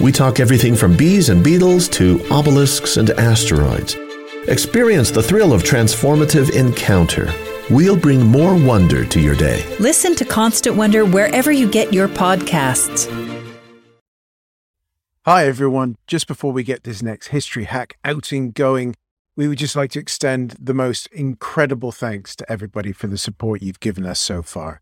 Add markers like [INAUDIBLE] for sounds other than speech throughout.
we talk everything from bees and beetles to obelisks and asteroids. Experience the thrill of transformative encounter. We'll bring more wonder to your day. Listen to Constant Wonder wherever you get your podcasts. Hi, everyone. Just before we get this next history hack outing going, we would just like to extend the most incredible thanks to everybody for the support you've given us so far.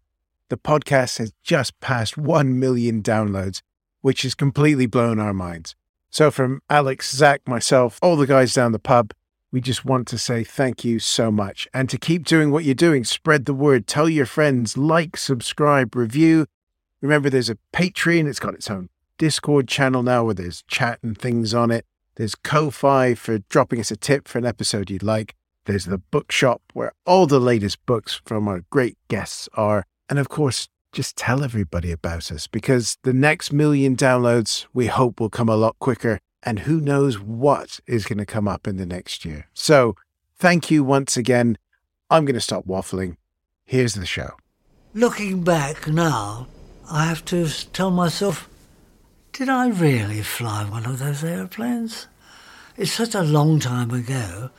The podcast has just passed 1 million downloads, which has completely blown our minds. So, from Alex, Zach, myself, all the guys down the pub, we just want to say thank you so much. And to keep doing what you're doing, spread the word, tell your friends, like, subscribe, review. Remember, there's a Patreon, it's got its own Discord channel now where there's chat and things on it. There's Ko-Fi for dropping us a tip for an episode you'd like. There's the bookshop where all the latest books from our great guests are. And of course, just tell everybody about us because the next million downloads we hope will come a lot quicker. And who knows what is going to come up in the next year. So thank you once again. I'm going to stop waffling. Here's the show. Looking back now, I have to tell myself did I really fly one of those airplanes? It's such a long time ago.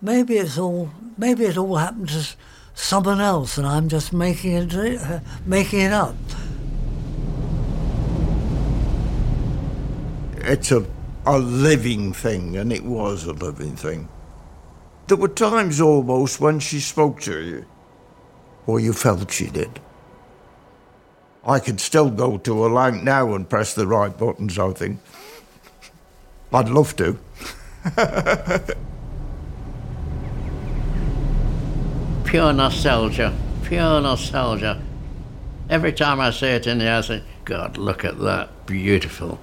Maybe it's all. Maybe it all happened to someone else, and I'm just making it uh, making it up. It's a a living thing, and it was a living thing. There were times almost when she spoke to you, or you felt she did. I could still go to a lamp now and press the right buttons, I think. I'd love to. [LAUGHS] pure nostalgia, pure nostalgia. Every time I see it in the air, I think, God, look at that, beautiful.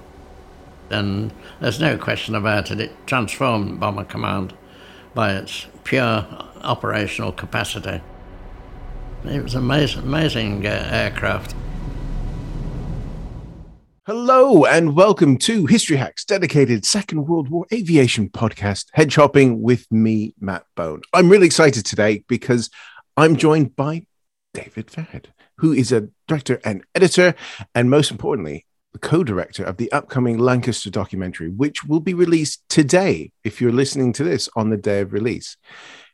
And there's no question about it, it transformed Bomber Command by its pure operational capacity. It was amazing, amazing uh, aircraft. Hello and welcome to History Hacks, dedicated Second World War aviation podcast, head shopping with me, Matt Bone. I'm really excited today because I'm joined by David Fairhead, who is a director and editor, and most importantly, the co-director of the upcoming Lancaster documentary, which will be released today if you're listening to this on the day of release.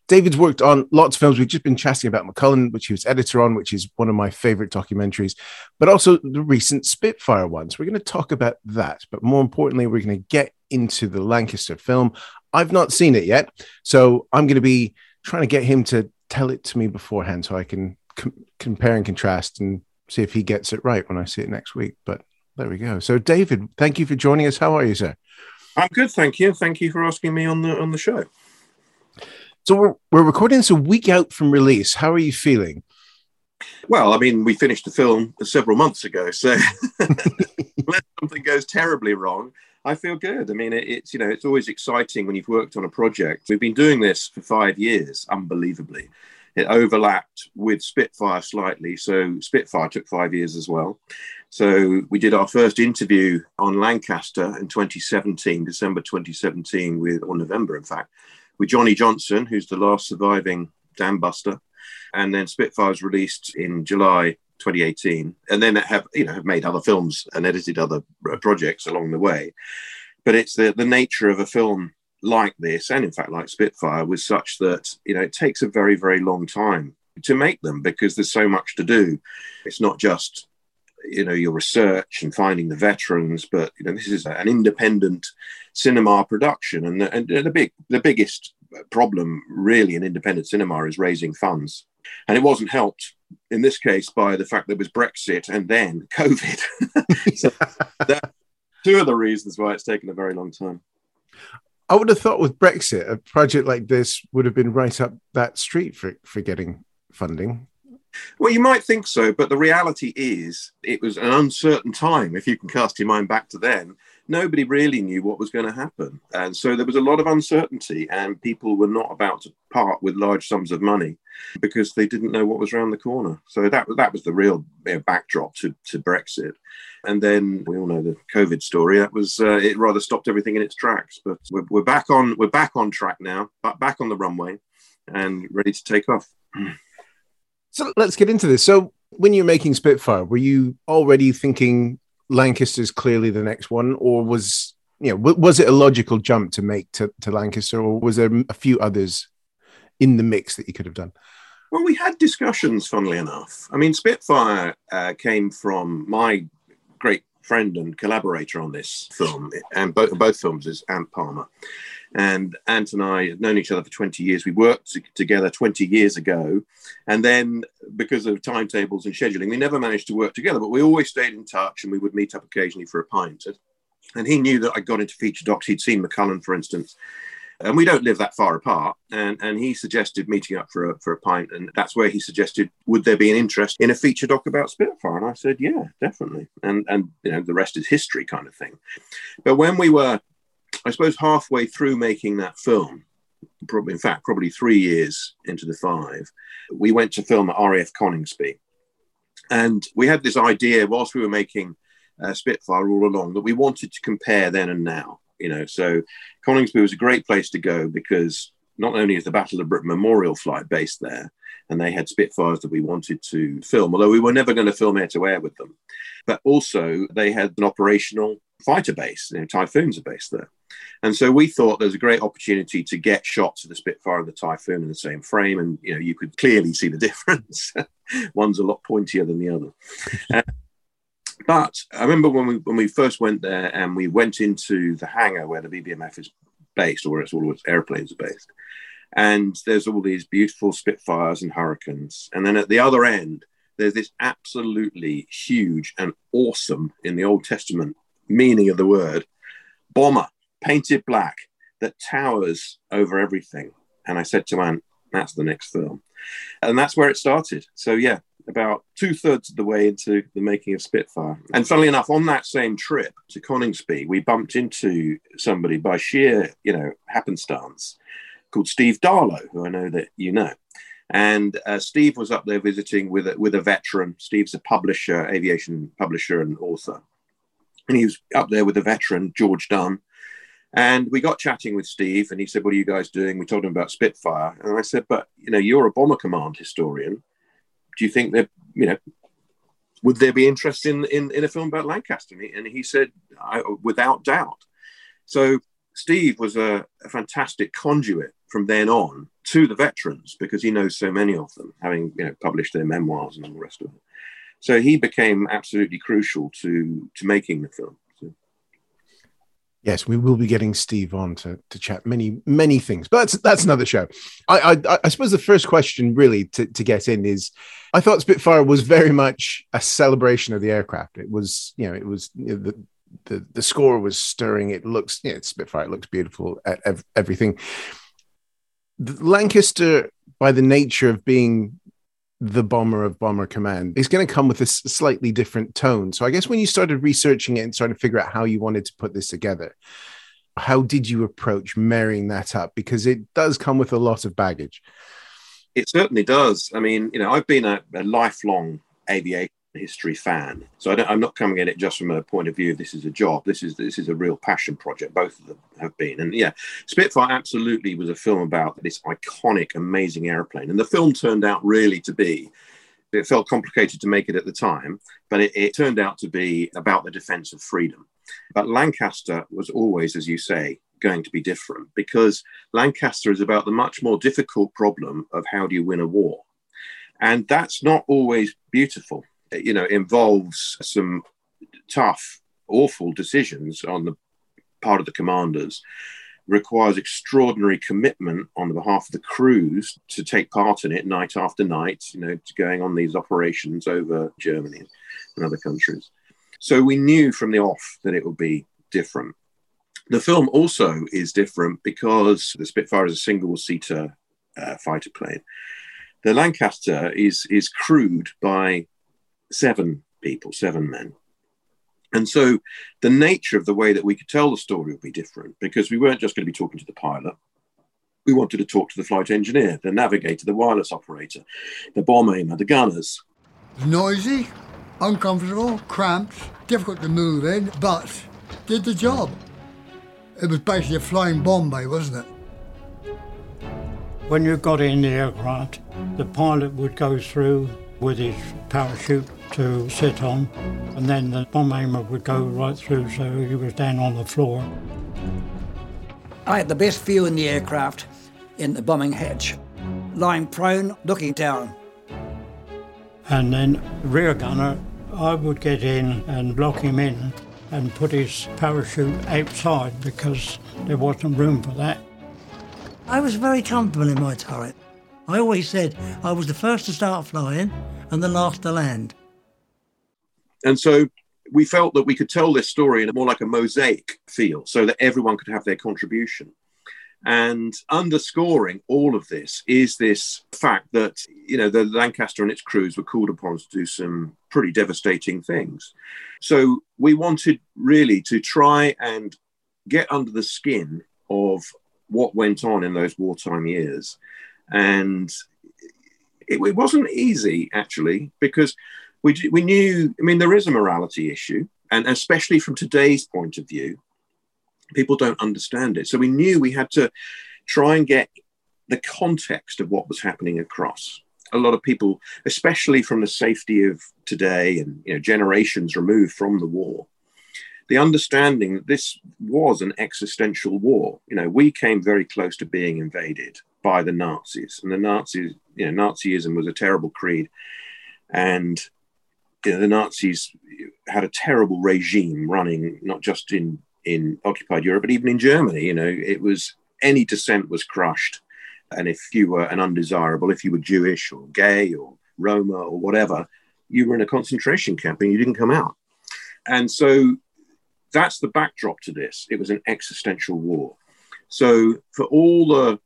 David's worked on lots of films. We've just been chatting about McCullin, which he was editor on, which is one of my favorite documentaries, but also the recent Spitfire ones. We're going to talk about that. But more importantly, we're going to get into the Lancaster film. I've not seen it yet. So I'm going to be trying to get him to tell it to me beforehand so I can com- compare and contrast and see if he gets it right when I see it next week. But there we go. So, David, thank you for joining us. How are you, sir? I'm good, thank you. Thank you for asking me on the on the show. So we're, we're recording this a week out from release. How are you feeling? Well, I mean, we finished the film several months ago, so [LAUGHS] unless something goes terribly wrong, I feel good. I mean, it, it's you know, it's always exciting when you've worked on a project. We've been doing this for five years, unbelievably. It overlapped with Spitfire slightly, so Spitfire took five years as well. So we did our first interview on Lancaster in 2017, December 2017, with or November, in fact, with Johnny Johnson, who's the last surviving dam buster. And then Spitfire's released in July 2018, and then have you know have made other films and edited other projects along the way. But it's the the nature of a film like this, and in fact like Spitfire, was such that you know it takes a very very long time to make them because there's so much to do. It's not just you know your research and finding the veterans, but you know this is an independent cinema production, and the, and the big the biggest problem really in independent cinema is raising funds, and it wasn't helped in this case by the fact there was Brexit and then COVID. [LAUGHS] so [LAUGHS] that, two of the reasons why it's taken a very long time. I would have thought with Brexit, a project like this would have been right up that street for, for getting funding. Well, you might think so, but the reality is it was an uncertain time. If you can cast your mind back to then, nobody really knew what was going to happen. And so there was a lot of uncertainty, and people were not about to part with large sums of money because they didn't know what was around the corner. So that, that was the real you know, backdrop to, to Brexit. And then we all know the COVID story. That was uh, it. Rather stopped everything in its tracks. But we're, we're back on we're back on track now, back on the runway, and ready to take off. [CLEARS THROAT] So let's get into this. So when you're making Spitfire, were you already thinking Lancaster's clearly the next one, or was you know was it a logical jump to make to, to Lancaster, or was there a few others in the mix that you could have done? Well, we had discussions, funnily enough. I mean, Spitfire uh, came from my great friend and collaborator on this film, and both, both films is Ant Palmer. And Ant and I had known each other for 20 years. We worked together 20 years ago. And then, because of timetables and scheduling, we never managed to work together, but we always stayed in touch and we would meet up occasionally for a pint. And he knew that I got into feature docs. He'd seen McCullin, for instance. And we don't live that far apart. And, and he suggested meeting up for a, for a pint. And that's where he suggested, would there be an interest in a feature doc about Spitfire? And I said, yeah, definitely. And, and you know, the rest is history kind of thing. But when we were I suppose halfway through making that film, probably in fact probably three years into the five, we went to film at RAF Coningsby, and we had this idea whilst we were making uh, Spitfire all along that we wanted to compare then and now. You know, so Coningsby was a great place to go because not only is the Battle of Britain Memorial flight based there, and they had Spitfires that we wanted to film, although we were never going to film air to air with them, but also they had an operational fighter base. You know, Typhoons are based there. And so we thought there's a great opportunity to get shots of the Spitfire and the Typhoon in the same frame. And, you know, you could clearly see the difference. [LAUGHS] One's a lot pointier than the other. uh, [LAUGHS] but I remember when we, when we first went there and we went into the hangar where the BBMF is based, or where it's all its airplanes are based. And there's all these beautiful Spitfires and Hurricanes. And then at the other end, there's this absolutely huge and awesome, in the Old Testament meaning of the word, bomber painted black that towers over everything. And I said to Ant, that's the next film. And that's where it started. So, yeah, about two thirds of the way into the making of Spitfire. And funnily enough, on that same trip to Coningsby, we bumped into somebody by sheer, you know, happenstance called Steve Darlow, who I know that you know. And uh, Steve was up there visiting with a, with a veteran. Steve's a publisher, aviation publisher and author. And he was up there with a veteran, George Dunn, and we got chatting with Steve, and he said, "What are you guys doing?" We told him about Spitfire, and I said, "But you know, you're a bomber command historian. Do you think that you know?" Would there be interest in, in, in a film about Lancaster? And he, said, without doubt. So Steve was a, a, fantastic conduit from then on to the veterans because he knows so many of them, having you know published their memoirs and all the rest of it. So he became absolutely crucial to to making the film. Yes, we will be getting Steve on to, to chat many many things, but that's that's another show. I I, I suppose the first question really to, to get in is, I thought Spitfire was very much a celebration of the aircraft. It was you know it was you know, the, the the score was stirring. It looks yeah, it's Spitfire. It looks beautiful at ev- everything. The Lancaster, by the nature of being the bomber of Bomber Command is going to come with a slightly different tone. So I guess when you started researching it and trying to figure out how you wanted to put this together, how did you approach marrying that up? Because it does come with a lot of baggage. It certainly does. I mean, you know, I've been a, a lifelong aviation history fan. So I am not coming at it just from a point of view this is a job. This is this is a real passion project. Both of them have been. And yeah, Spitfire absolutely was a film about this iconic, amazing airplane. And the film turned out really to be. It felt complicated to make it at the time, but it, it turned out to be about the defense of freedom. But Lancaster was always, as you say, going to be different because Lancaster is about the much more difficult problem of how do you win a war. And that's not always beautiful you know, involves some tough, awful decisions on the part of the commanders requires extraordinary commitment on the behalf of the crews to take part in it night after night, you know, going on these operations over Germany and other countries. So we knew from the off that it would be different. The film also is different because the Spitfire is a single seater uh, fighter plane. The Lancaster is, is crewed by seven people, seven men. And so the nature of the way that we could tell the story would be different because we weren't just going to be talking to the pilot. We wanted to talk to the flight engineer, the navigator, the wireless operator, the bomb aimer, the gunners. Noisy, uncomfortable, cramped, difficult to move in, but did the job. It was basically a flying bomb bay, wasn't it? When you got in the aircraft, the pilot would go through with his parachute to sit on, and then the bomb aimer would go right through so he was down on the floor. I had the best view in the aircraft in the bombing hatch, lying prone, looking down. And then rear gunner, I would get in and lock him in and put his parachute outside because there wasn't room for that. I was very comfortable in my turret. I always said I was the first to start flying and the last to land. And so we felt that we could tell this story in a more like a mosaic feel so that everyone could have their contribution. And underscoring all of this is this fact that, you know, the Lancaster and its crews were called upon to do some pretty devastating things. So we wanted really to try and get under the skin of what went on in those wartime years. And it, it wasn't easy, actually, because we, we knew, I mean, there is a morality issue. And especially from today's point of view, people don't understand it. So we knew we had to try and get the context of what was happening across. A lot of people, especially from the safety of today and you know, generations removed from the war, the understanding that this was an existential war. You know, we came very close to being invaded by the Nazis, and the Nazis, you know, Nazism was a terrible creed, and you know, the Nazis had a terrible regime running not just in in occupied Europe, but even in Germany. You know, it was any dissent was crushed. And if you were an undesirable, if you were Jewish or gay or Roma or whatever, you were in a concentration camp and you didn't come out. And so that's the backdrop to this. It was an existential war. So for all the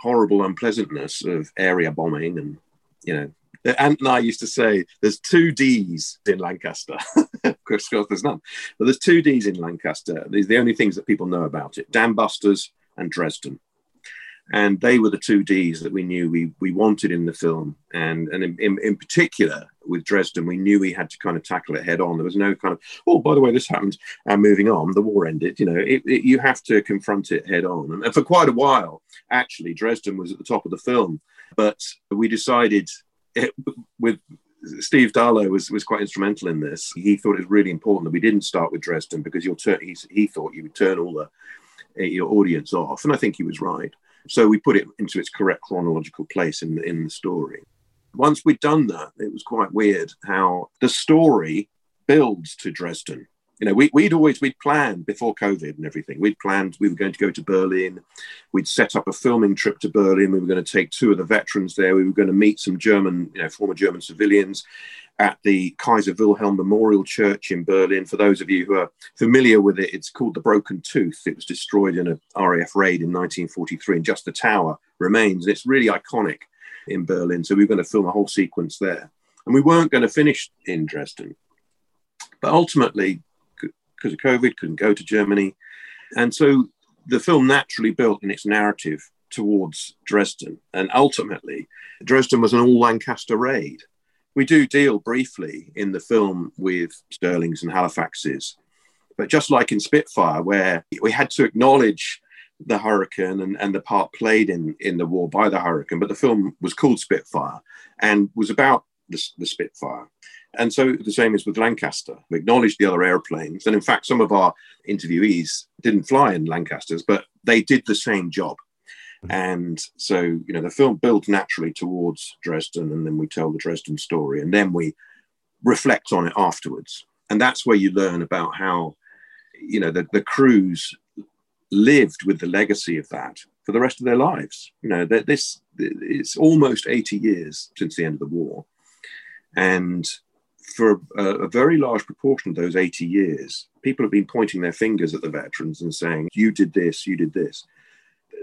horrible unpleasantness of area bombing and, you know, Ant and I used to say there's two D's in Lancaster. [LAUGHS] of course, there's none. But there's two D's in Lancaster. These are the only things that people know about it Dam Busters and Dresden. And they were the two D's that we knew we, we wanted in the film. And, and in, in, particular, with Dresden, we knew we had to kind of tackle it head on. There was no kind of, oh, by the way, this happened, and moving on, the war ended. You know, it, it, you have to confront it head on. And, and for quite a while, actually, Dresden was at the top of the film. But we decided it, with Steve Darlow was, was quite instrumental in this. He thought it was really important that we didn't start with Dresden because you'll turn. He, he thought you would turn all the uh, your audience off, and I think he was right. So we put it into its correct chronological place in the, in the story. Once we'd done that, it was quite weird how the story builds to Dresden you know, we, we'd always, we'd planned before COVID and everything. We'd planned we were going to go to Berlin. We'd set up a filming trip to Berlin. We were going to take two of the veterans there. We were going to meet some German, you know, former German civilians at the Kaiser Wilhelm Memorial Church in Berlin. For those of you who are familiar with it, it's called the Broken Tooth. It was destroyed in a RAF raid in 1943, and just the tower remains. It's really iconic in Berlin. So we were going to film a whole sequence there. And we weren't going to finish in Dresden. But ultimately, because of COVID, couldn't go to Germany. And so the film naturally built in its narrative towards Dresden. And ultimately, Dresden was an all Lancaster raid. We do deal briefly in the film with Stirlings and Halifaxes. But just like in Spitfire, where we had to acknowledge the hurricane and, and the part played in, in the war by the hurricane, but the film was called Spitfire and was about the, the Spitfire. And so the same is with Lancaster. We acknowledged the other airplanes. And in fact, some of our interviewees didn't fly in Lancasters, but they did the same job. Mm-hmm. And so, you know, the film builds naturally towards Dresden, and then we tell the Dresden story. And then we reflect on it afterwards. And that's where you learn about how, you know, the, the crews lived with the legacy of that for the rest of their lives. You know, that this it's almost 80 years since the end of the war. And for a, a, very large proportion of those 80 years, people have been pointing their fingers at the veterans and saying, you did this, you did this.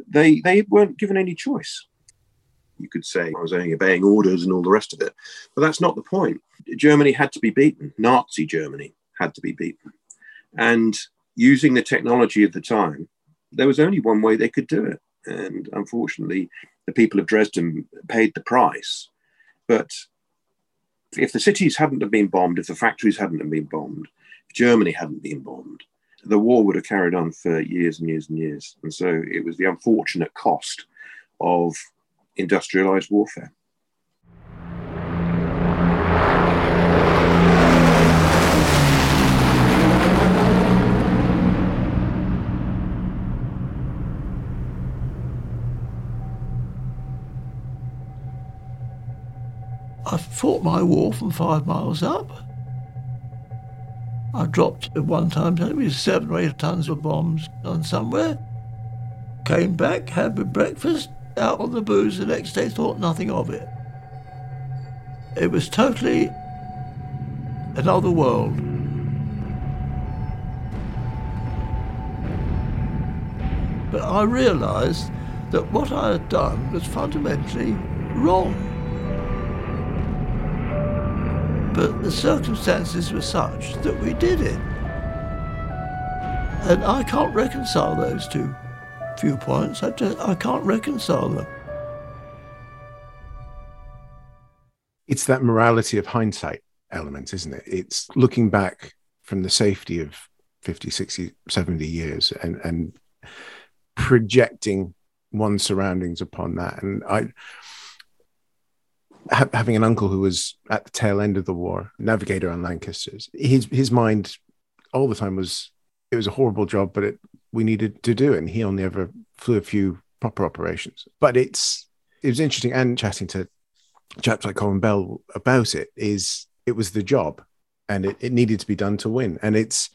They, they weren't given any choice. You could say I was only obeying orders and all the rest of it. But that's not the point. Germany had to be beaten. Nazi Germany had to be beaten. And using the technology of the time, there was only one way they could do it. And unfortunately, the people of Dresden paid the price. But if the cities hadn't have been bombed, if the factories hadn't have been bombed, if Germany hadn't been bombed, the war would have carried on for years and years and years. And so it was the unfortunate cost of industrialized warfare. I fought my war from five miles up. I dropped at one time maybe seven or eight tons of bombs on somewhere. Came back, had my breakfast, out on the booze the next day, thought nothing of it. It was totally another world. But I realised that what I had done was fundamentally wrong. But the circumstances were such that we did it. And I can't reconcile those two viewpoints. I, just, I can't reconcile them. It's that morality of hindsight element, isn't it? It's looking back from the safety of 50, 60, 70 years and, and projecting one's surroundings upon that. And I, ha- having an uncle who was at the tail end of the war, navigator on Lancasters, his his mind all the time was it was a horrible job, but it we needed to do it. And he only ever flew a few proper operations. But it's it was interesting and chatting to chaps like Colin Bell about it is it was the job and it, it needed to be done to win. And it's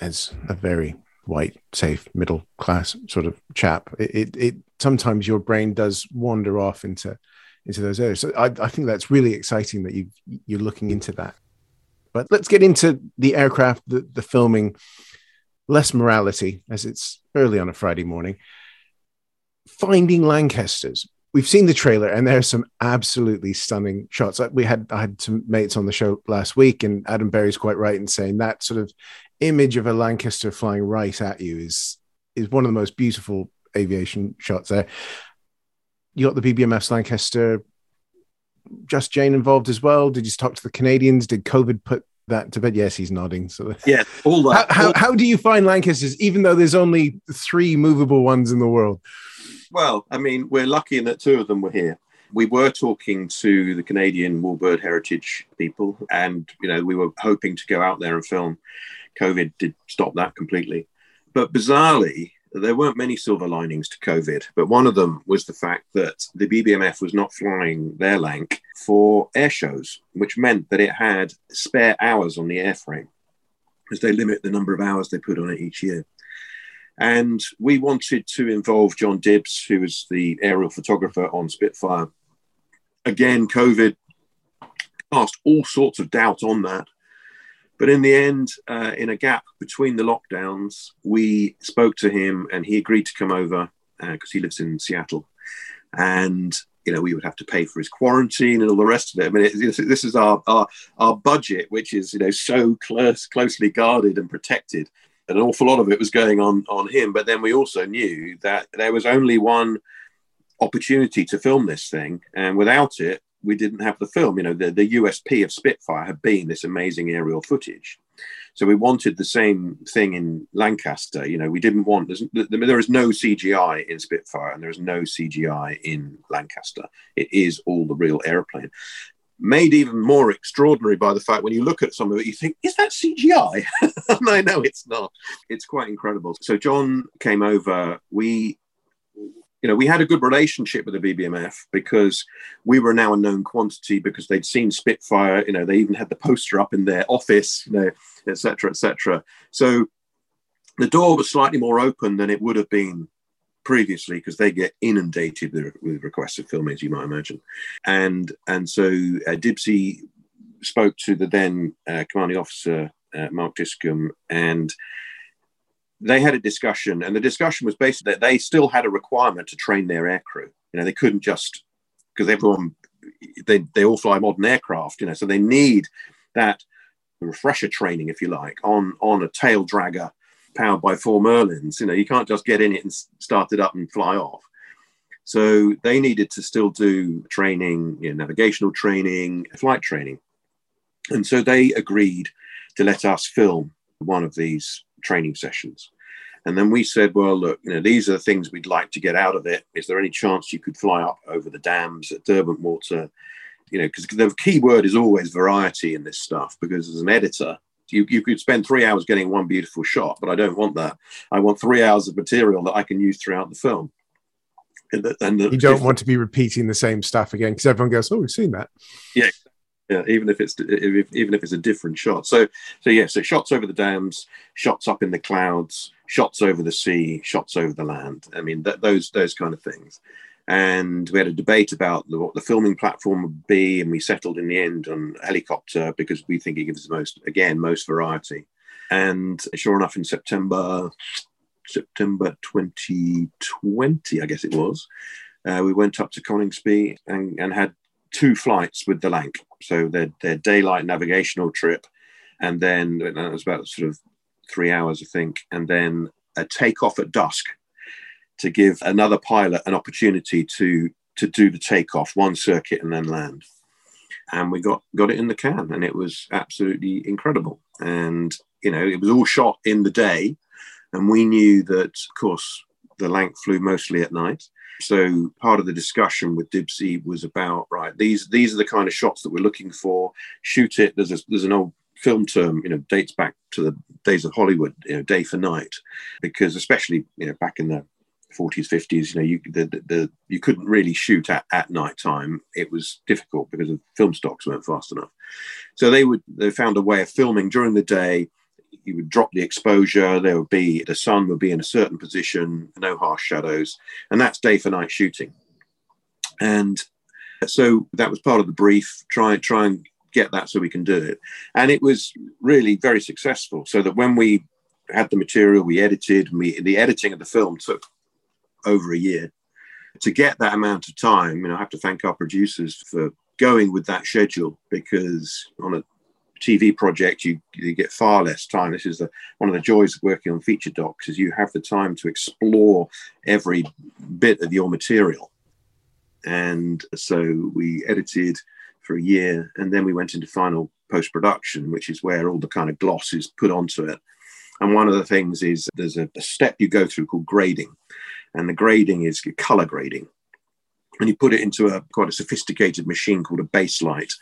as a very white, safe, middle class sort of chap, it, it, it sometimes your brain does wander off into into those areas. So I, I think that's really exciting that you you're looking into that. But let's get into the aircraft, the, the filming, less morality as it's early on a Friday morning. Finding Lancasters. We've seen the trailer, and there are some absolutely stunning shots. We had I had some mates on the show last week, and Adam Berry's quite right in saying that sort of image of a Lancaster flying right at you is is one of the most beautiful aviation shots there you got the BBMF's Lancaster, Just Jane involved as well. Did you talk to the Canadians? Did COVID put that to bed? Yes, he's nodding. So [LAUGHS] yeah, all that. How, how, how do you find Lancasters, even though there's only three movable ones in the world? Well, I mean, we're lucky in that two of them were here. We were talking to the Canadian Warbird Heritage people, and you know, we were hoping to go out there and film. COVID did stop that completely. But bizarrely, there weren't many silver linings to COVID, but one of them was the fact that the BBMF was not flying their Lanc for air shows, which meant that it had spare hours on the airframe, as they limit the number of hours they put on it each year. And we wanted to involve John Dibbs, who was the aerial photographer on Spitfire. Again, COVID cast all sorts of doubt on that. But in the end, uh, in a gap between the lockdowns, we spoke to him and he agreed to come over because uh, he lives in Seattle. And you know, we would have to pay for his quarantine and all the rest of it. I mean, it, this is our, our our budget, which is you know so close, closely guarded and protected. And an awful lot of it was going on on him. But then we also knew that there was only one opportunity to film this thing, and without it, we didn't have the film. You know, the, the USP of Spitfire had been this amazing aerial footage. So we wanted the same thing in Lancaster. You know, we didn't want, there is no CGI in Spitfire and there is no CGI in Lancaster. It is all the real airplane. Made even more extraordinary by the fact when you look at some of it, you think, is that CGI? [LAUGHS] and I know it's not. It's quite incredible. So John came over. We you know, we had a good relationship with the BBMF because we were now a known quantity because they'd seen Spitfire. You know, they even had the poster up in their office, you know, et cetera, et cetera. So the door was slightly more open than it would have been previously because they get inundated with, requests of film, as you might imagine. And and so uh, spoke to the then uh, commanding officer, uh, Mark Discombe, and they had a discussion. And the discussion was basically that they still had a requirement to train their aircrew. You know, they couldn't just because everyone they they all fly modern aircraft. You know, so they need that refresher training, if you like, on on a tail dragger powered by four Merlins. You know, you can't just get in it and start it up and fly off. So they needed to still do training, you know, navigational training, flight training. And so they agreed to let us film one of these training sessions. And then we said, well, look, you know, these are the things we'd like to get out of it. Is there any chance you could fly up over the dams at Derwentwater? You know, because the key word is always variety in this stuff. Because as an editor, you, you could spend three hours getting one beautiful shot, but I don't want that. I want three hours of material that I can use throughout the film. And, the, and the, you don't want to be repeating the same stuff again because everyone goes, "Oh, we've seen that." Yeah, yeah. Even if it's if, even if it's a different shot. So so yeah. So shots over the dams, shots up in the clouds, shots over the sea, shots over the land. I mean, th- those those kind of things and we had a debate about the, what the filming platform would be and we settled in the end on helicopter because we think it gives the most again most variety and sure enough in september september 2020 i guess it was uh, we went up to coningsby and, and had two flights with the Lanc. so their, their daylight navigational trip and then it was about sort of three hours i think and then a takeoff at dusk to give another pilot an opportunity to to do the takeoff, one circuit, and then land. And we got got it in the can, and it was absolutely incredible. And you know, it was all shot in the day, and we knew that, of course, the Lanc flew mostly at night. So part of the discussion with Dibsy was about right these these are the kind of shots that we're looking for. Shoot it. There's a, there's an old film term, you know, dates back to the days of Hollywood, you know, day for night, because especially you know back in the 40s 50s you know you the, the, the, you couldn't really shoot at, at night time it was difficult because the film stocks weren't fast enough so they would they found a way of filming during the day you would drop the exposure there would be the sun would be in a certain position no harsh shadows and that's day for night shooting and so that was part of the brief try try and get that so we can do it and it was really very successful so that when we had the material we edited we the editing of the film took over a year. To get that amount of time, you know, I have to thank our producers for going with that schedule because on a TV project, you, you get far less time. This is the, one of the joys of working on feature docs is you have the time to explore every bit of your material. And so we edited for a year, and then we went into final post production, which is where all the kind of gloss is put onto it. And one of the things is there's a, a step you go through called grading and the grading is color grading. And you put it into a quite a sophisticated machine called a Baselight.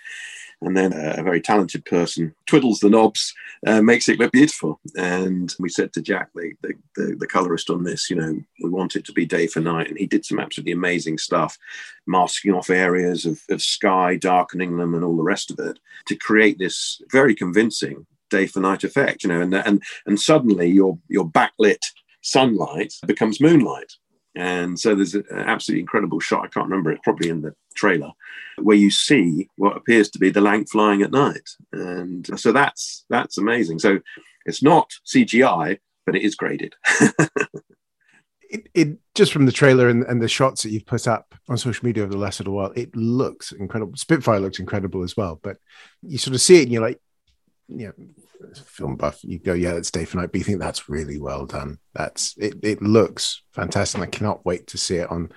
And then a, a very talented person twiddles the knobs, uh, makes it look beautiful. And we said to Jack, the, the, the, the colorist on this, you know, we want it to be day for night. And he did some absolutely amazing stuff, masking off areas of, of sky, darkening them, and all the rest of it to create this very convincing day for night effect, you know, and and and suddenly your your backlit sunlight becomes moonlight. And so there's an absolutely incredible shot. I can't remember it, probably in the trailer, where you see what appears to be the Lanc flying at night. And so that's that's amazing. So it's not CGI, but it is graded. [LAUGHS] it, it, just from the trailer and, and the shots that you've put up on social media over the last little while, it looks incredible. Spitfire looks incredible as well. But you sort of see it and you're like, know, film buff, you go, yeah, that's day for night. But you think that's really well done. That's it. It looks fantastic. I cannot wait to see it on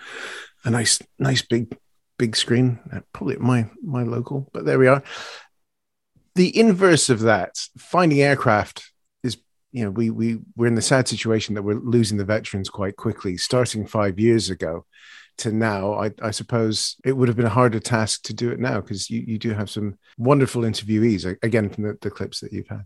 a nice, nice big, big screen. Uh, probably my my local, but there we are. The inverse of that, finding aircraft is, you know, we we we're in the sad situation that we're losing the veterans quite quickly. Starting five years ago, to now, I, I, suppose it would have been a harder task to do it now because you, you do have some wonderful interviewees, again, from the, the clips that you've had.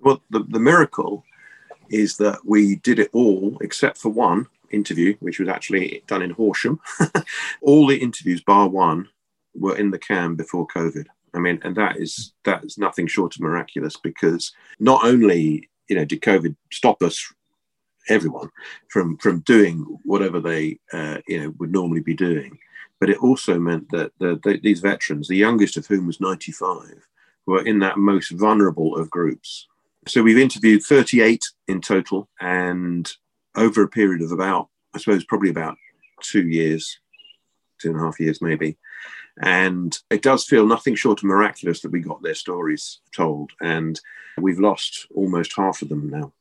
Well, the, the miracle is that we did it all except for one interview, which was actually done in Horsham. [LAUGHS] all the interviews, bar one, were in the cam before COVID. I mean, and that is that is nothing short of miraculous because not only you know did COVID stop us, everyone, from from doing whatever they uh, you know would normally be doing, but it also meant that the, the, these veterans, the youngest of whom was 95, were in that most vulnerable of groups. So we've interviewed 38 in total, and over a period of about, I suppose, probably about two years, two and a half years maybe. And it does feel nothing short of miraculous that we got their stories told. And we've lost almost half of them now.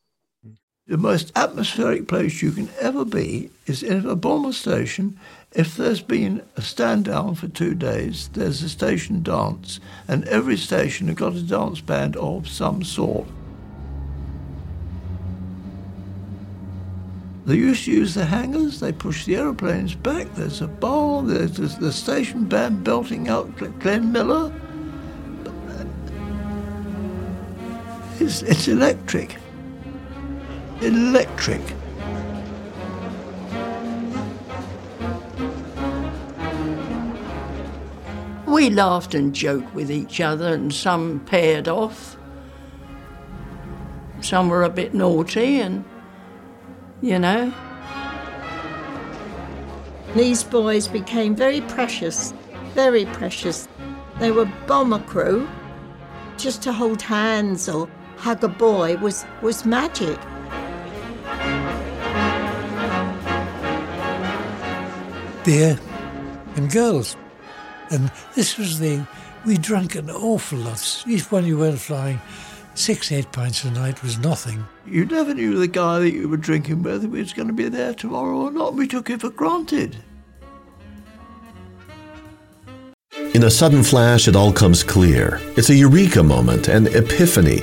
The most atmospheric place you can ever be is in a bomber station. If there's been a stand down for two days, there's a station dance, and every station has got a dance band of some sort. They used to use the hangars, they push the aeroplanes back, there's a bar, there's, the station band belting out Glenn Miller. It's, it's electric. Electric. We laughed and joked with each other, and some paired off. Some were a bit naughty, and you know. These boys became very precious, very precious. They were bomber crew. Just to hold hands or hug a boy was, was magic. Beer and girls. And this was the, we drank an awful lot. Each one you went flying, six, eight pints a night was nothing. You never knew the guy that you were drinking with was going to be there tomorrow or not. We took it for granted. In a sudden flash, it all comes clear. It's a eureka moment, an epiphany.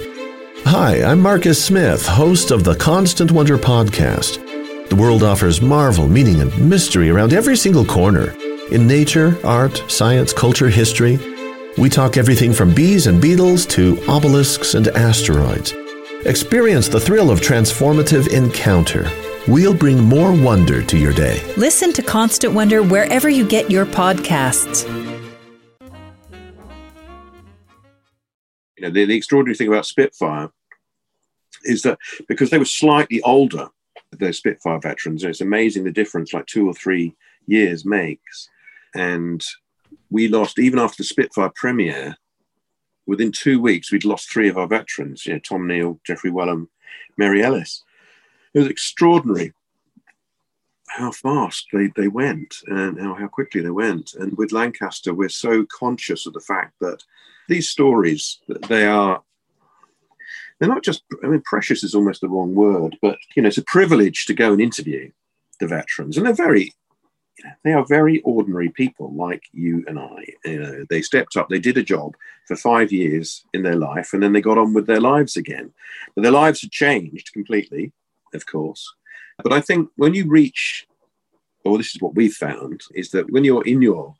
Hi, I'm Marcus Smith, host of the Constant Wonder podcast. The world offers marvel, meaning, and mystery around every single corner. In nature, art, science, culture, history, we talk everything from bees and beetles to obelisks and asteroids. Experience the thrill of transformative encounter. We'll bring more wonder to your day. Listen to Constant Wonder wherever you get your podcasts. You know, the, the extraordinary thing about Spitfire is that because they were slightly older, the Spitfire veterans, it's amazing the difference like two or three years makes. And we lost even after the Spitfire premiere. Within two weeks, we'd lost three of our veterans. You know, Tom Neil, Geoffrey Wellum, Mary Ellis. It was extraordinary how fast they, they went and how, how quickly they went. And with Lancaster, we're so conscious of the fact that these stories, they are they're not just i mean precious is almost the wrong word but you know it's a privilege to go and interview the veterans and they're very they are very ordinary people like you and I. You know, they stepped up, they did a job for five years in their life, and then they got on with their lives again. But their lives had changed completely, of course. But I think when you reach, or this is what we've found, is that when you're in your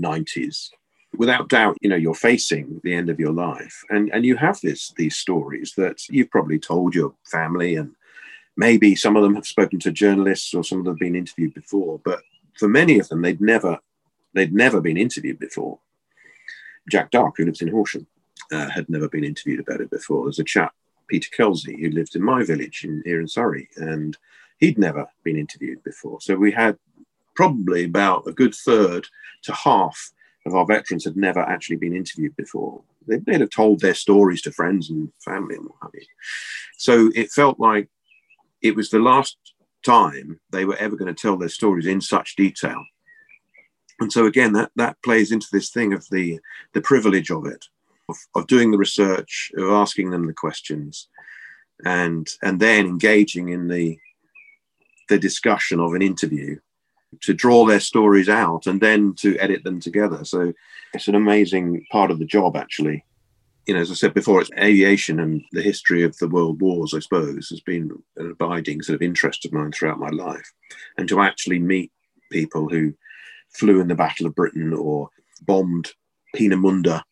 90s, without doubt, you know, you're facing the end of your life. And and you have this these stories that you've probably told your family and maybe some of them have spoken to journalists or some of them have been interviewed before, but for many of them, they'd never they'd never been interviewed before. Jack Dark, who lives in Horsham, uh, had never been interviewed about it before. There's a chap, Peter Kelsey, who lived in my village in, here in Surrey, and he'd never been interviewed before. So we had probably about a good third to half of our veterans had never actually been interviewed before. They, would have told their stories to friends and family and what have you. So it felt like it was the last time they were ever going to tell their stories in such detail. And so again, that, that plays into this thing of the, the privilege of it, of, of doing the research, of asking them the questions, and and then engaging in the the discussion of an interview to draw their stories out and then to edit them together. So it's an amazing part of the job, actually. You know, as I said before, it's aviation and the history of the world wars, I suppose, has been an abiding sort of interest of mine throughout my life. And to actually meet people who flew in the Battle of Britain or bombed Peenemünde,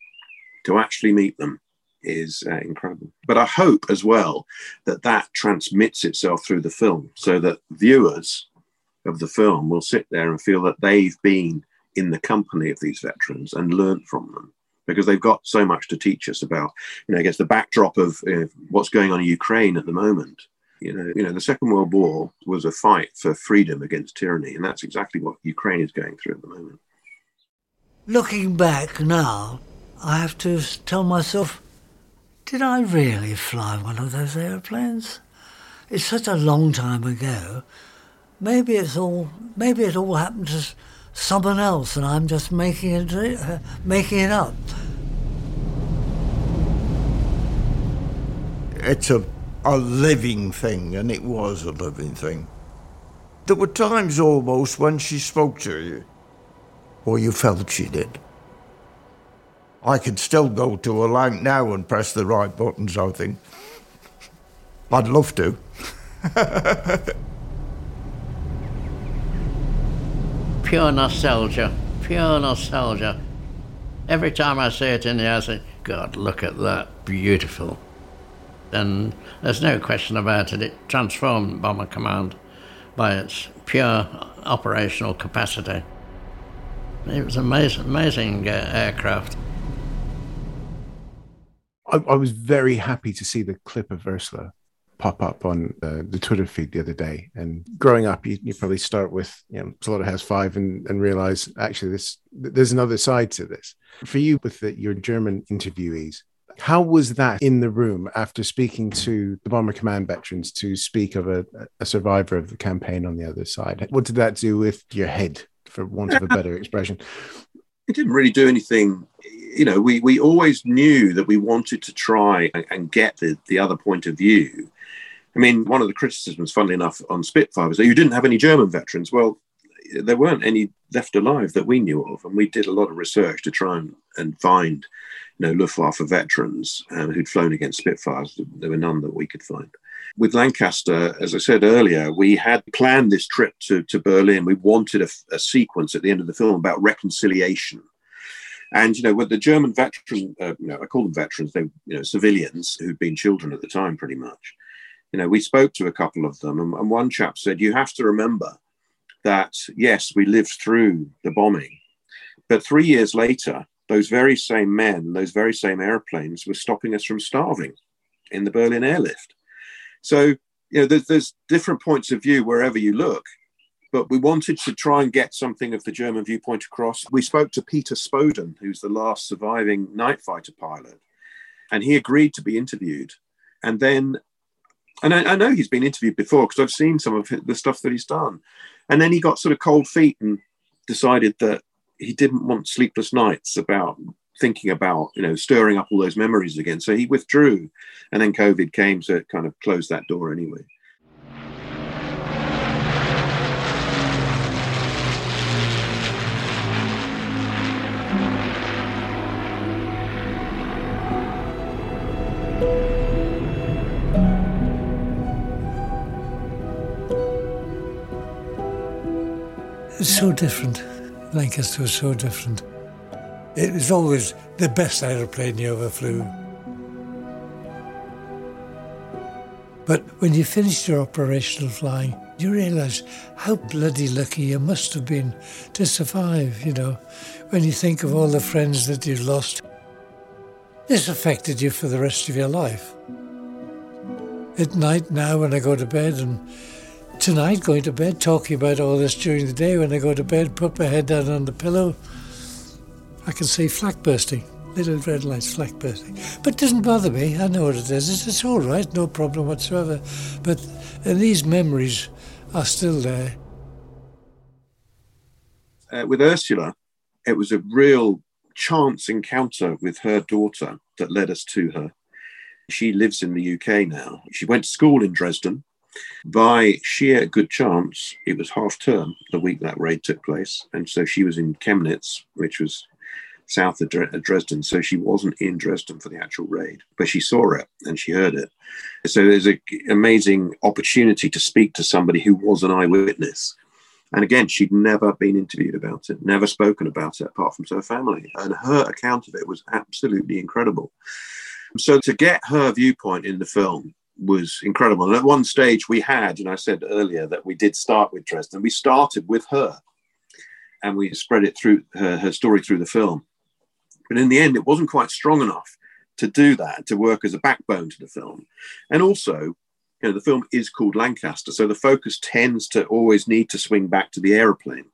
to actually meet them is uh, incredible. But I hope as well that that transmits itself through the film so that viewers of the film will sit there and feel that they've been in the company of these veterans and learnt from them because they've got so much to teach us about, you know, guess the backdrop of uh, what's going on in Ukraine at the moment. You know, you know, the Second World War was a fight for freedom against tyranny, and that's exactly what Ukraine is going through at the moment. Looking back now, I have to tell myself, did I really fly one of those aeroplanes? It's such a long time ago maybe it's all maybe it all happened to someone else, and I'm just making it uh, making it up. It's a a living thing, and it was a living thing. There were times almost when she spoke to you, or you felt she did. I could still go to a line now and press the right buttons, I think. I'd love to. [LAUGHS] pure nostalgia, pure nostalgia. Every time I see it in the air, I think, God, look at that, beautiful. And there's no question about it, it transformed Bomber Command by its pure operational capacity. It was amazing, amazing uh, aircraft. I, I was very happy to see the clip of Ursula pop up on uh, the Twitter feed the other day. And growing up, you, you probably start with you know Slaughterhouse Five and, and realize actually this there's another side to this. For you, with the, your German interviewees, how was that in the room after speaking to the Bomber Command veterans to speak of a, a survivor of the campaign on the other side? What did that do with your head, for want of a better [LAUGHS] expression? It didn't really do anything you know, we, we always knew that we wanted to try and, and, get the, the other point of view. I mean, one of the criticisms, funnily enough, on Spitfire was that you didn't have any German veterans. Well, there weren't any left alive that we knew of, and we did a lot of research to try and, and find, you know, Luftwaffe veterans um, who'd flown against Spitfires. There were none that we could find. With Lancaster, as I said earlier, we had planned this trip to, to Berlin. We wanted a, a sequence at the end of the film about reconciliation. And you know, with the German veteran, uh, you know, I call them veterans. They, you know, civilians who'd been children at the time, pretty much you know, we spoke to a couple of them, and, and one chap said, You have to remember that, yes, we lived through the bombing, but three years later, those very same men, those very same airplanes were stopping us from starving in the Berlin airlift. So, you know, there's, there's different points of view wherever you look but we wanted to try and get something of the German viewpoint across. We spoke to Peter Spoden, who's the last surviving night fighter pilot, and he agreed to be interviewed. And then and I, I know he's been interviewed before because I've seen some of the stuff that he's done. And then he got sort of cold feet and decided that he didn't want sleepless nights about thinking about, you know, stirring up all those memories again. So he withdrew. And then COVID came, so it kind of closed that door anyway. It's so different. Lancaster was so different. It was always the best aeroplane you ever flew. But when you finished your operational flying, you realise how bloody lucky you must have been to survive, you know, when you think of all the friends that you've lost. This affected you for the rest of your life. At night now, when I go to bed, and tonight going to bed, talking about all this during the day, when I go to bed, put my head down on the pillow, I can see flak bursting, little red lights flak bursting. But it doesn't bother me. I know what it is. It's, it's all right, no problem whatsoever. But these memories are still there. Uh, with Ursula, it was a real chance encounter with her daughter that led us to her. She lives in the UK now. She went to school in Dresden. By sheer good chance, it was half term the week that raid took place. And so she was in Chemnitz, which was south of Dresden. So she wasn't in Dresden for the actual raid, but she saw it and she heard it. So there's an amazing opportunity to speak to somebody who was an eyewitness. And again, she'd never been interviewed about it, never spoken about it apart from to her family. And her account of it was absolutely incredible. So to get her viewpoint in the film was incredible. And at one stage, we had, and I said earlier that we did start with Dresden, we started with her and we spread it through her, her story through the film. But in the end, it wasn't quite strong enough to do that, to work as a backbone to the film. And also, you know, the film is called Lancaster, so the focus tends to always need to swing back to the aeroplane.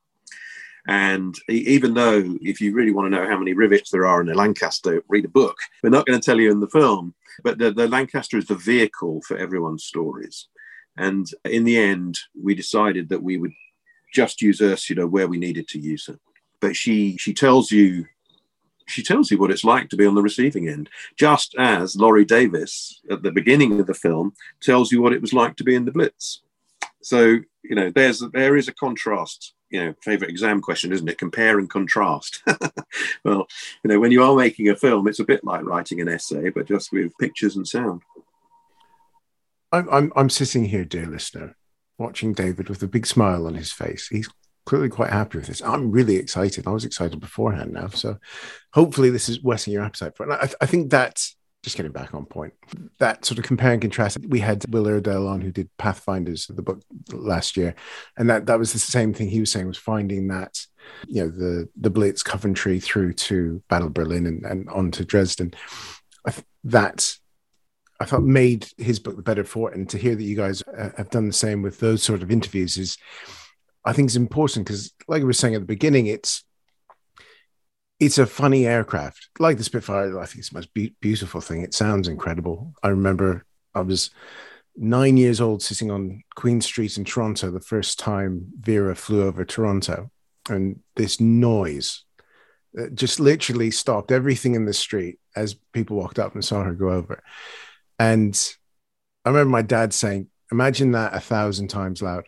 And even though, if you really want to know how many rivets there are in a Lancaster, read a book. We're not going to tell you in the film, but the, the Lancaster is the vehicle for everyone's stories. And in the end, we decided that we would just use Ursula where we needed to use her. But she she tells you she tells you what it's like to be on the receiving end, just as Laurie Davis at the beginning of the film tells you what it was like to be in the Blitz. So you know, there's there is a contrast. You know, favorite exam question, isn't it? Compare and contrast. [LAUGHS] well, you know, when you are making a film, it's a bit like writing an essay, but just with pictures and sound. I'm I'm, I'm sitting here, dear listener, watching David with a big smile on his face. He's clearly quite happy with this. I'm really excited. I was excited beforehand now. So hopefully this is whetting your appetite for it. I, I, think that's just getting back on point. That sort of compare and contrast. We had Will Iredale on who did Pathfinders, the book last year. And that, that was the same thing he was saying was finding that, you know, the, the Blitz Coventry through to Battle Berlin and, and on to Dresden. That I thought made his book the better for it. And to hear that you guys uh, have done the same with those sort of interviews is, I think, is important because, like we were saying at the beginning, it's it's a funny aircraft, like the Spitfire. I think it's the most be- beautiful thing. It sounds incredible. I remember I was nine years old, sitting on Queen Street in Toronto the first time Vera flew over Toronto, and this noise uh, just literally stopped everything in the street as people walked up and saw her go over. And I remember my dad saying, Imagine that a thousand times louder.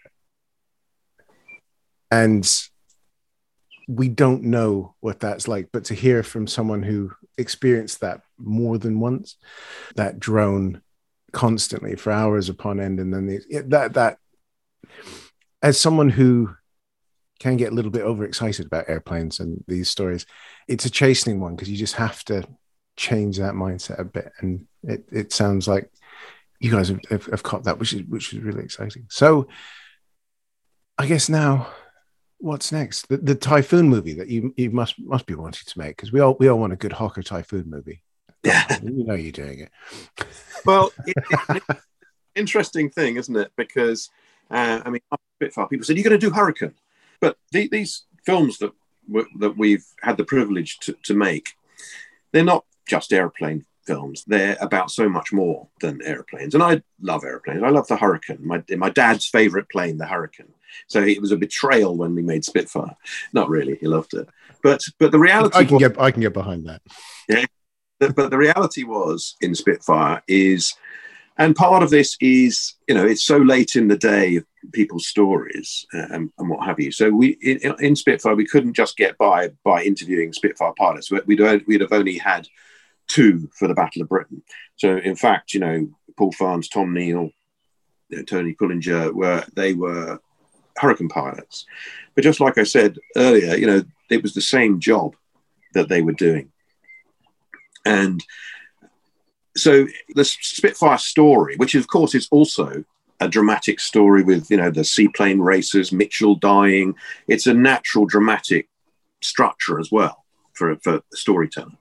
And we don't know what that's like, but to hear from someone who experienced that more than once, that drone constantly for hours upon end, and then the, that that as someone who can get a little bit overexcited about airplanes and these stories, it's a chastening one because you just have to change that mindset a bit. And it, it sounds like you guys have, have, have caught that, which is which is really exciting. So I guess now what's next? The, the typhoon movie that you you must must be wanting to make because we all we all want a good Hawker typhoon movie. Yeah, [LAUGHS] you know you're doing it. Well, [LAUGHS] it, it, interesting thing, isn't it? Because uh, I mean, Spitfire people said you're going to do Hurricane, but the, these films that that we've had the privilege to, to make, they're not just airplane films. They're about so much more than airplanes. And I love airplanes. I love the Hurricane. My, my dad's favorite plane, the Hurricane. So it was a betrayal when we made Spitfire. Not really. He loved it. But but the reality I can was, get I can get behind that. Yeah. But the reality was in Spitfire is and part of this is you know it's so late in the day of people's stories uh, and, and, what have you so we in, in, spitfire we couldn't just get by by interviewing spitfire pilots we'd, we'd have only had two for the battle of britain. So in fact you know paul farnes Tom Neil you know, tony pullinger were they were hurricane pilots. But just like i said earlier you know it was the same job that they were doing. And so the Spitfire story, which of course is also a dramatic story with you know the seaplane racers, Mitchell dying. It's a natural dramatic structure as well for for a storyteller.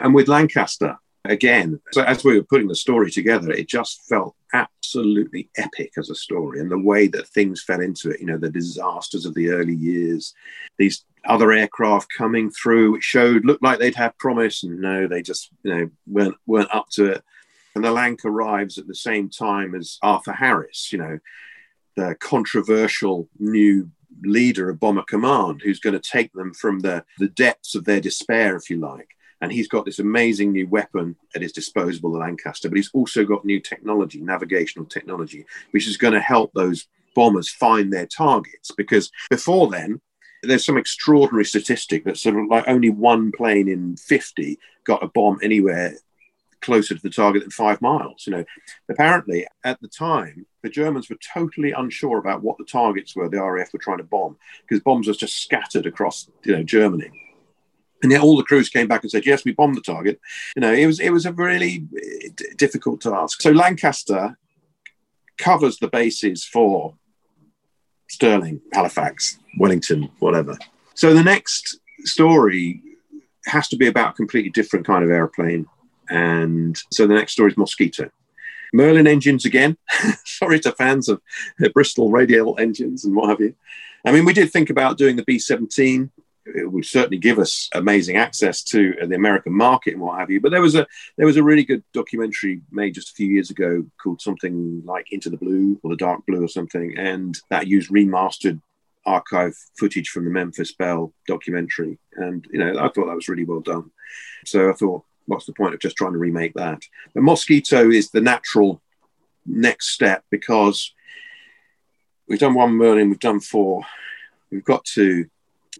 And with Lancaster, again, so as we were putting the story together, it just felt absolutely epic as a story, and the way that things fell into it. You know, the disasters of the early years, these other aircraft coming through, showed looked like they'd have promise, and no, they just you know weren't weren't up to it. And the Lanc arrives at the same time as Arthur Harris. You know, the controversial new leader of Bomber Command, who's going to take them from the the depths of their despair, if you like and he's got this amazing new weapon at his disposal, the Lancaster, but he's also got new technology, navigational technology, which is going to help those bombers find their targets. Because before then, there's some extraordinary statistic that sort of like only one plane in 50 got a bomb anywhere closer to the target than five miles. You know, apparently at the time, the Germans were totally unsure about what the targets were the RAF were trying to bomb because bombs were just scattered across, you know, Germany. And yet all the crews came back and said, "Yes, we bombed the target." You know, it was it was a really eh, d- difficult task. So Lancaster covers the bases for Stirling, Halifax, Wellington, whatever. So the next story has to be about a completely different kind of airplane, and so the next story is Mosquito. Merlin engines again. [LAUGHS] Sorry to fans of uh, Bristol radial engines and what have you. I mean, we did think about doing the B 17 it would certainly give us amazing access to uh, the American market and what have you. But there was a there was a really good documentary made just a few years ago called something like Into the Blue or the Dark Blue or something, and that used remastered archive footage from the Memphis Belle documentary. And you know, I thought that was really well done. So I thought, what's the point of just trying to remake that? But Mosquito is the natural next step because we've done one Merlin, we've done four, we've got to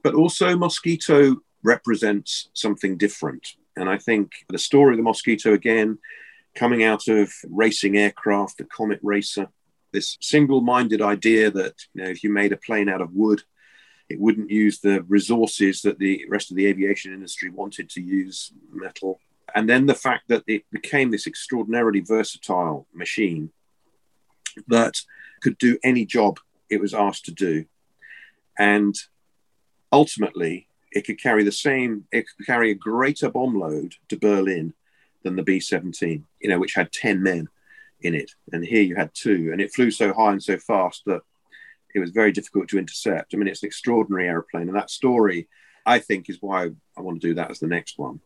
but also Mosquito represents something different. And I think the story of the Mosquito, again, coming out of racing aircraft, the Comet Racer, this single minded idea that you know, if you made a plane out of wood, it wouldn't use the resources that the rest of the aviation industry wanted to use metal. And then the fact that it became this extraordinarily versatile machine that could do any job it was asked to do. And ultimately it could carry the same, it could carry a greater bomb load to Berlin than the B 17, you know, which had 10 men in it. And here you had two. And it flew so high and so fast that it was very difficult to intercept. I mean, it's an extraordinary aeroplane. And that story, I think, is why I want to do that as the next one.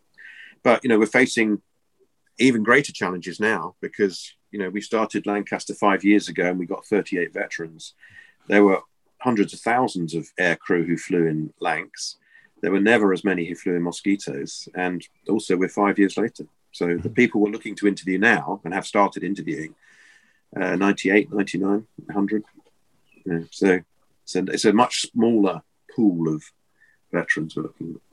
But, you know, we're facing even greater challenges now because, you know, we started Lancaster five years ago and we got 38 veterans. There were hundreds of thousands of air crew who flew in Lancs. There were never as many who flew in Mosquitoes. And also, we're five years later. So the mm-hmm. people we're looking to interview now and have started interviewing uh, 98, 99, 100. Yeah, so it's a, it's a much smaller pool of veterans we're looking at.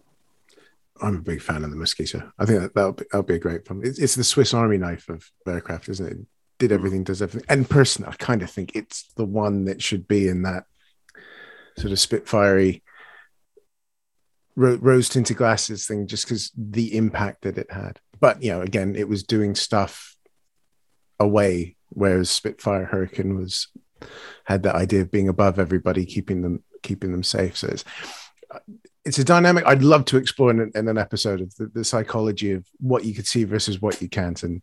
I'm a big fan of the Mosquito. I think that, that'll be, that'll be a great film. It's, it's the Swiss Army knife of aircraft, isn't it? Did mm. everything, does everything. And personally, I kind of think it's the one that should be in that sort of spitfirey ro- rose tinted glasses thing just because the impact that it had but you know again it was doing stuff away whereas spitfire hurricane was had that idea of being above everybody keeping them keeping them safe so it's it's a dynamic I'd love to explore in, in an episode of the, the, psychology of what you could see versus what you can't, and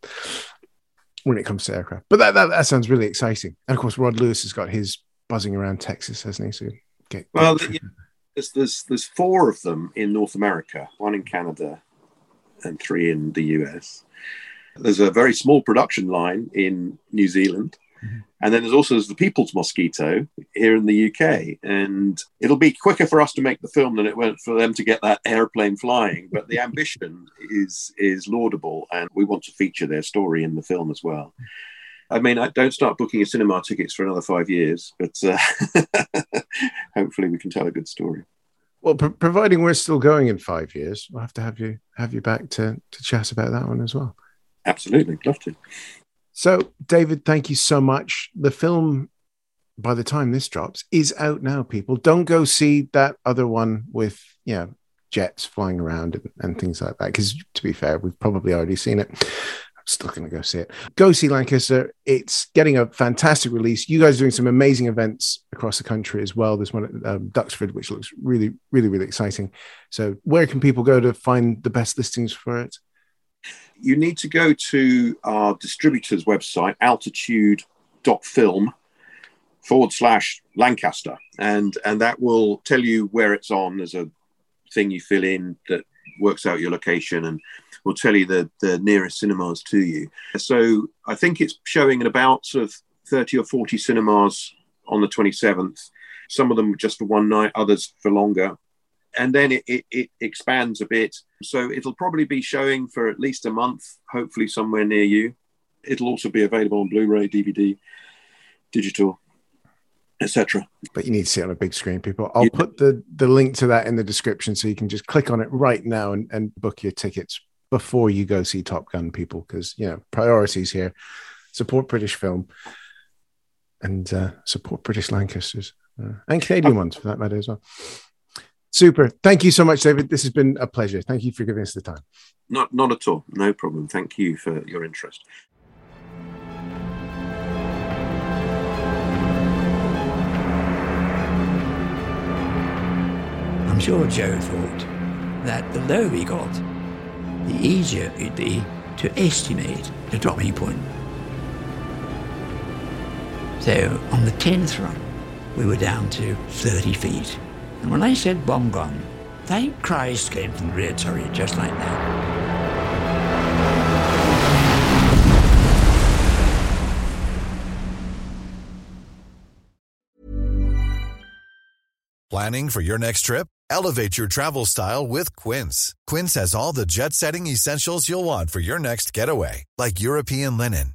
when it comes to aircraft. But that, that, that sounds really exciting. And of course, Rod Lewis has got his buzzing around Texas, hasn't he? So Get, well, there's, there's there's four of them in North America, one in Canada, and three in the US. There's a very small production line in New Zealand. And then there's also there's the People's Mosquito here in the UK. And it'll be quicker for us to make the film than it went for them to get that airplane flying. But the ambition is is laudable and we want to feature their story in the film as well. I mean, I don't start booking your cinema tickets for another five years, but uh, [LAUGHS] hopefully we can tell a good story. Well, providing we're still going in five years, we'll have to have you have you back to to chat about that one as well. Absolutely, love to. So, David, thank you so much. The film, by the time this drops, is out now. People don't go see that other one with you know jets flying around and, and things like that. Because to be fair, we've probably already seen it I'm still going to go see it. Go see Lancaster. It's getting a fantastic release. You guys are doing some amazing events across the country as well. There's one at um, Duxford, which looks really, really, really exciting. So, where can people go to find the best listings for it? You need to go to our distributor's website, altitude.film forward slash Lancaster, and and that will tell you where it's on. There's a thing you fill in that works out your location and will tell you the, the nearest cinemas to you. So I think it's showing in about sort of 30 or 40 cinemas on the 27th. Some of them just for one night, others for longer. And then it, it, it expands a bit. So it'll probably be showing for at least a month, hopefully somewhere near you. It'll also be available on Blu ray, DVD, digital, etc. But you need to see it on a big screen, people. I'll yeah. put the, the link to that in the description so you can just click on it right now and, and book your tickets before you go see Top Gun, people, because you know priorities here. Support British film and uh, support British Lancasters uh, and Canadian ones for that matter as well. Super. Thank you so much, David. This has been a pleasure. Thank you for giving us the time. Not, not at all. No problem. Thank you for your interest. I'm sure Joe thought that the lower we got, the easier it'd be to estimate the dropping point. So on the 10th run, we were down to 30 feet. And when I said bomb gone, thank Christ came from the rear just like that. Planning for your next trip? Elevate your travel style with Quince. Quince has all the jet setting essentials you'll want for your next getaway, like European linen,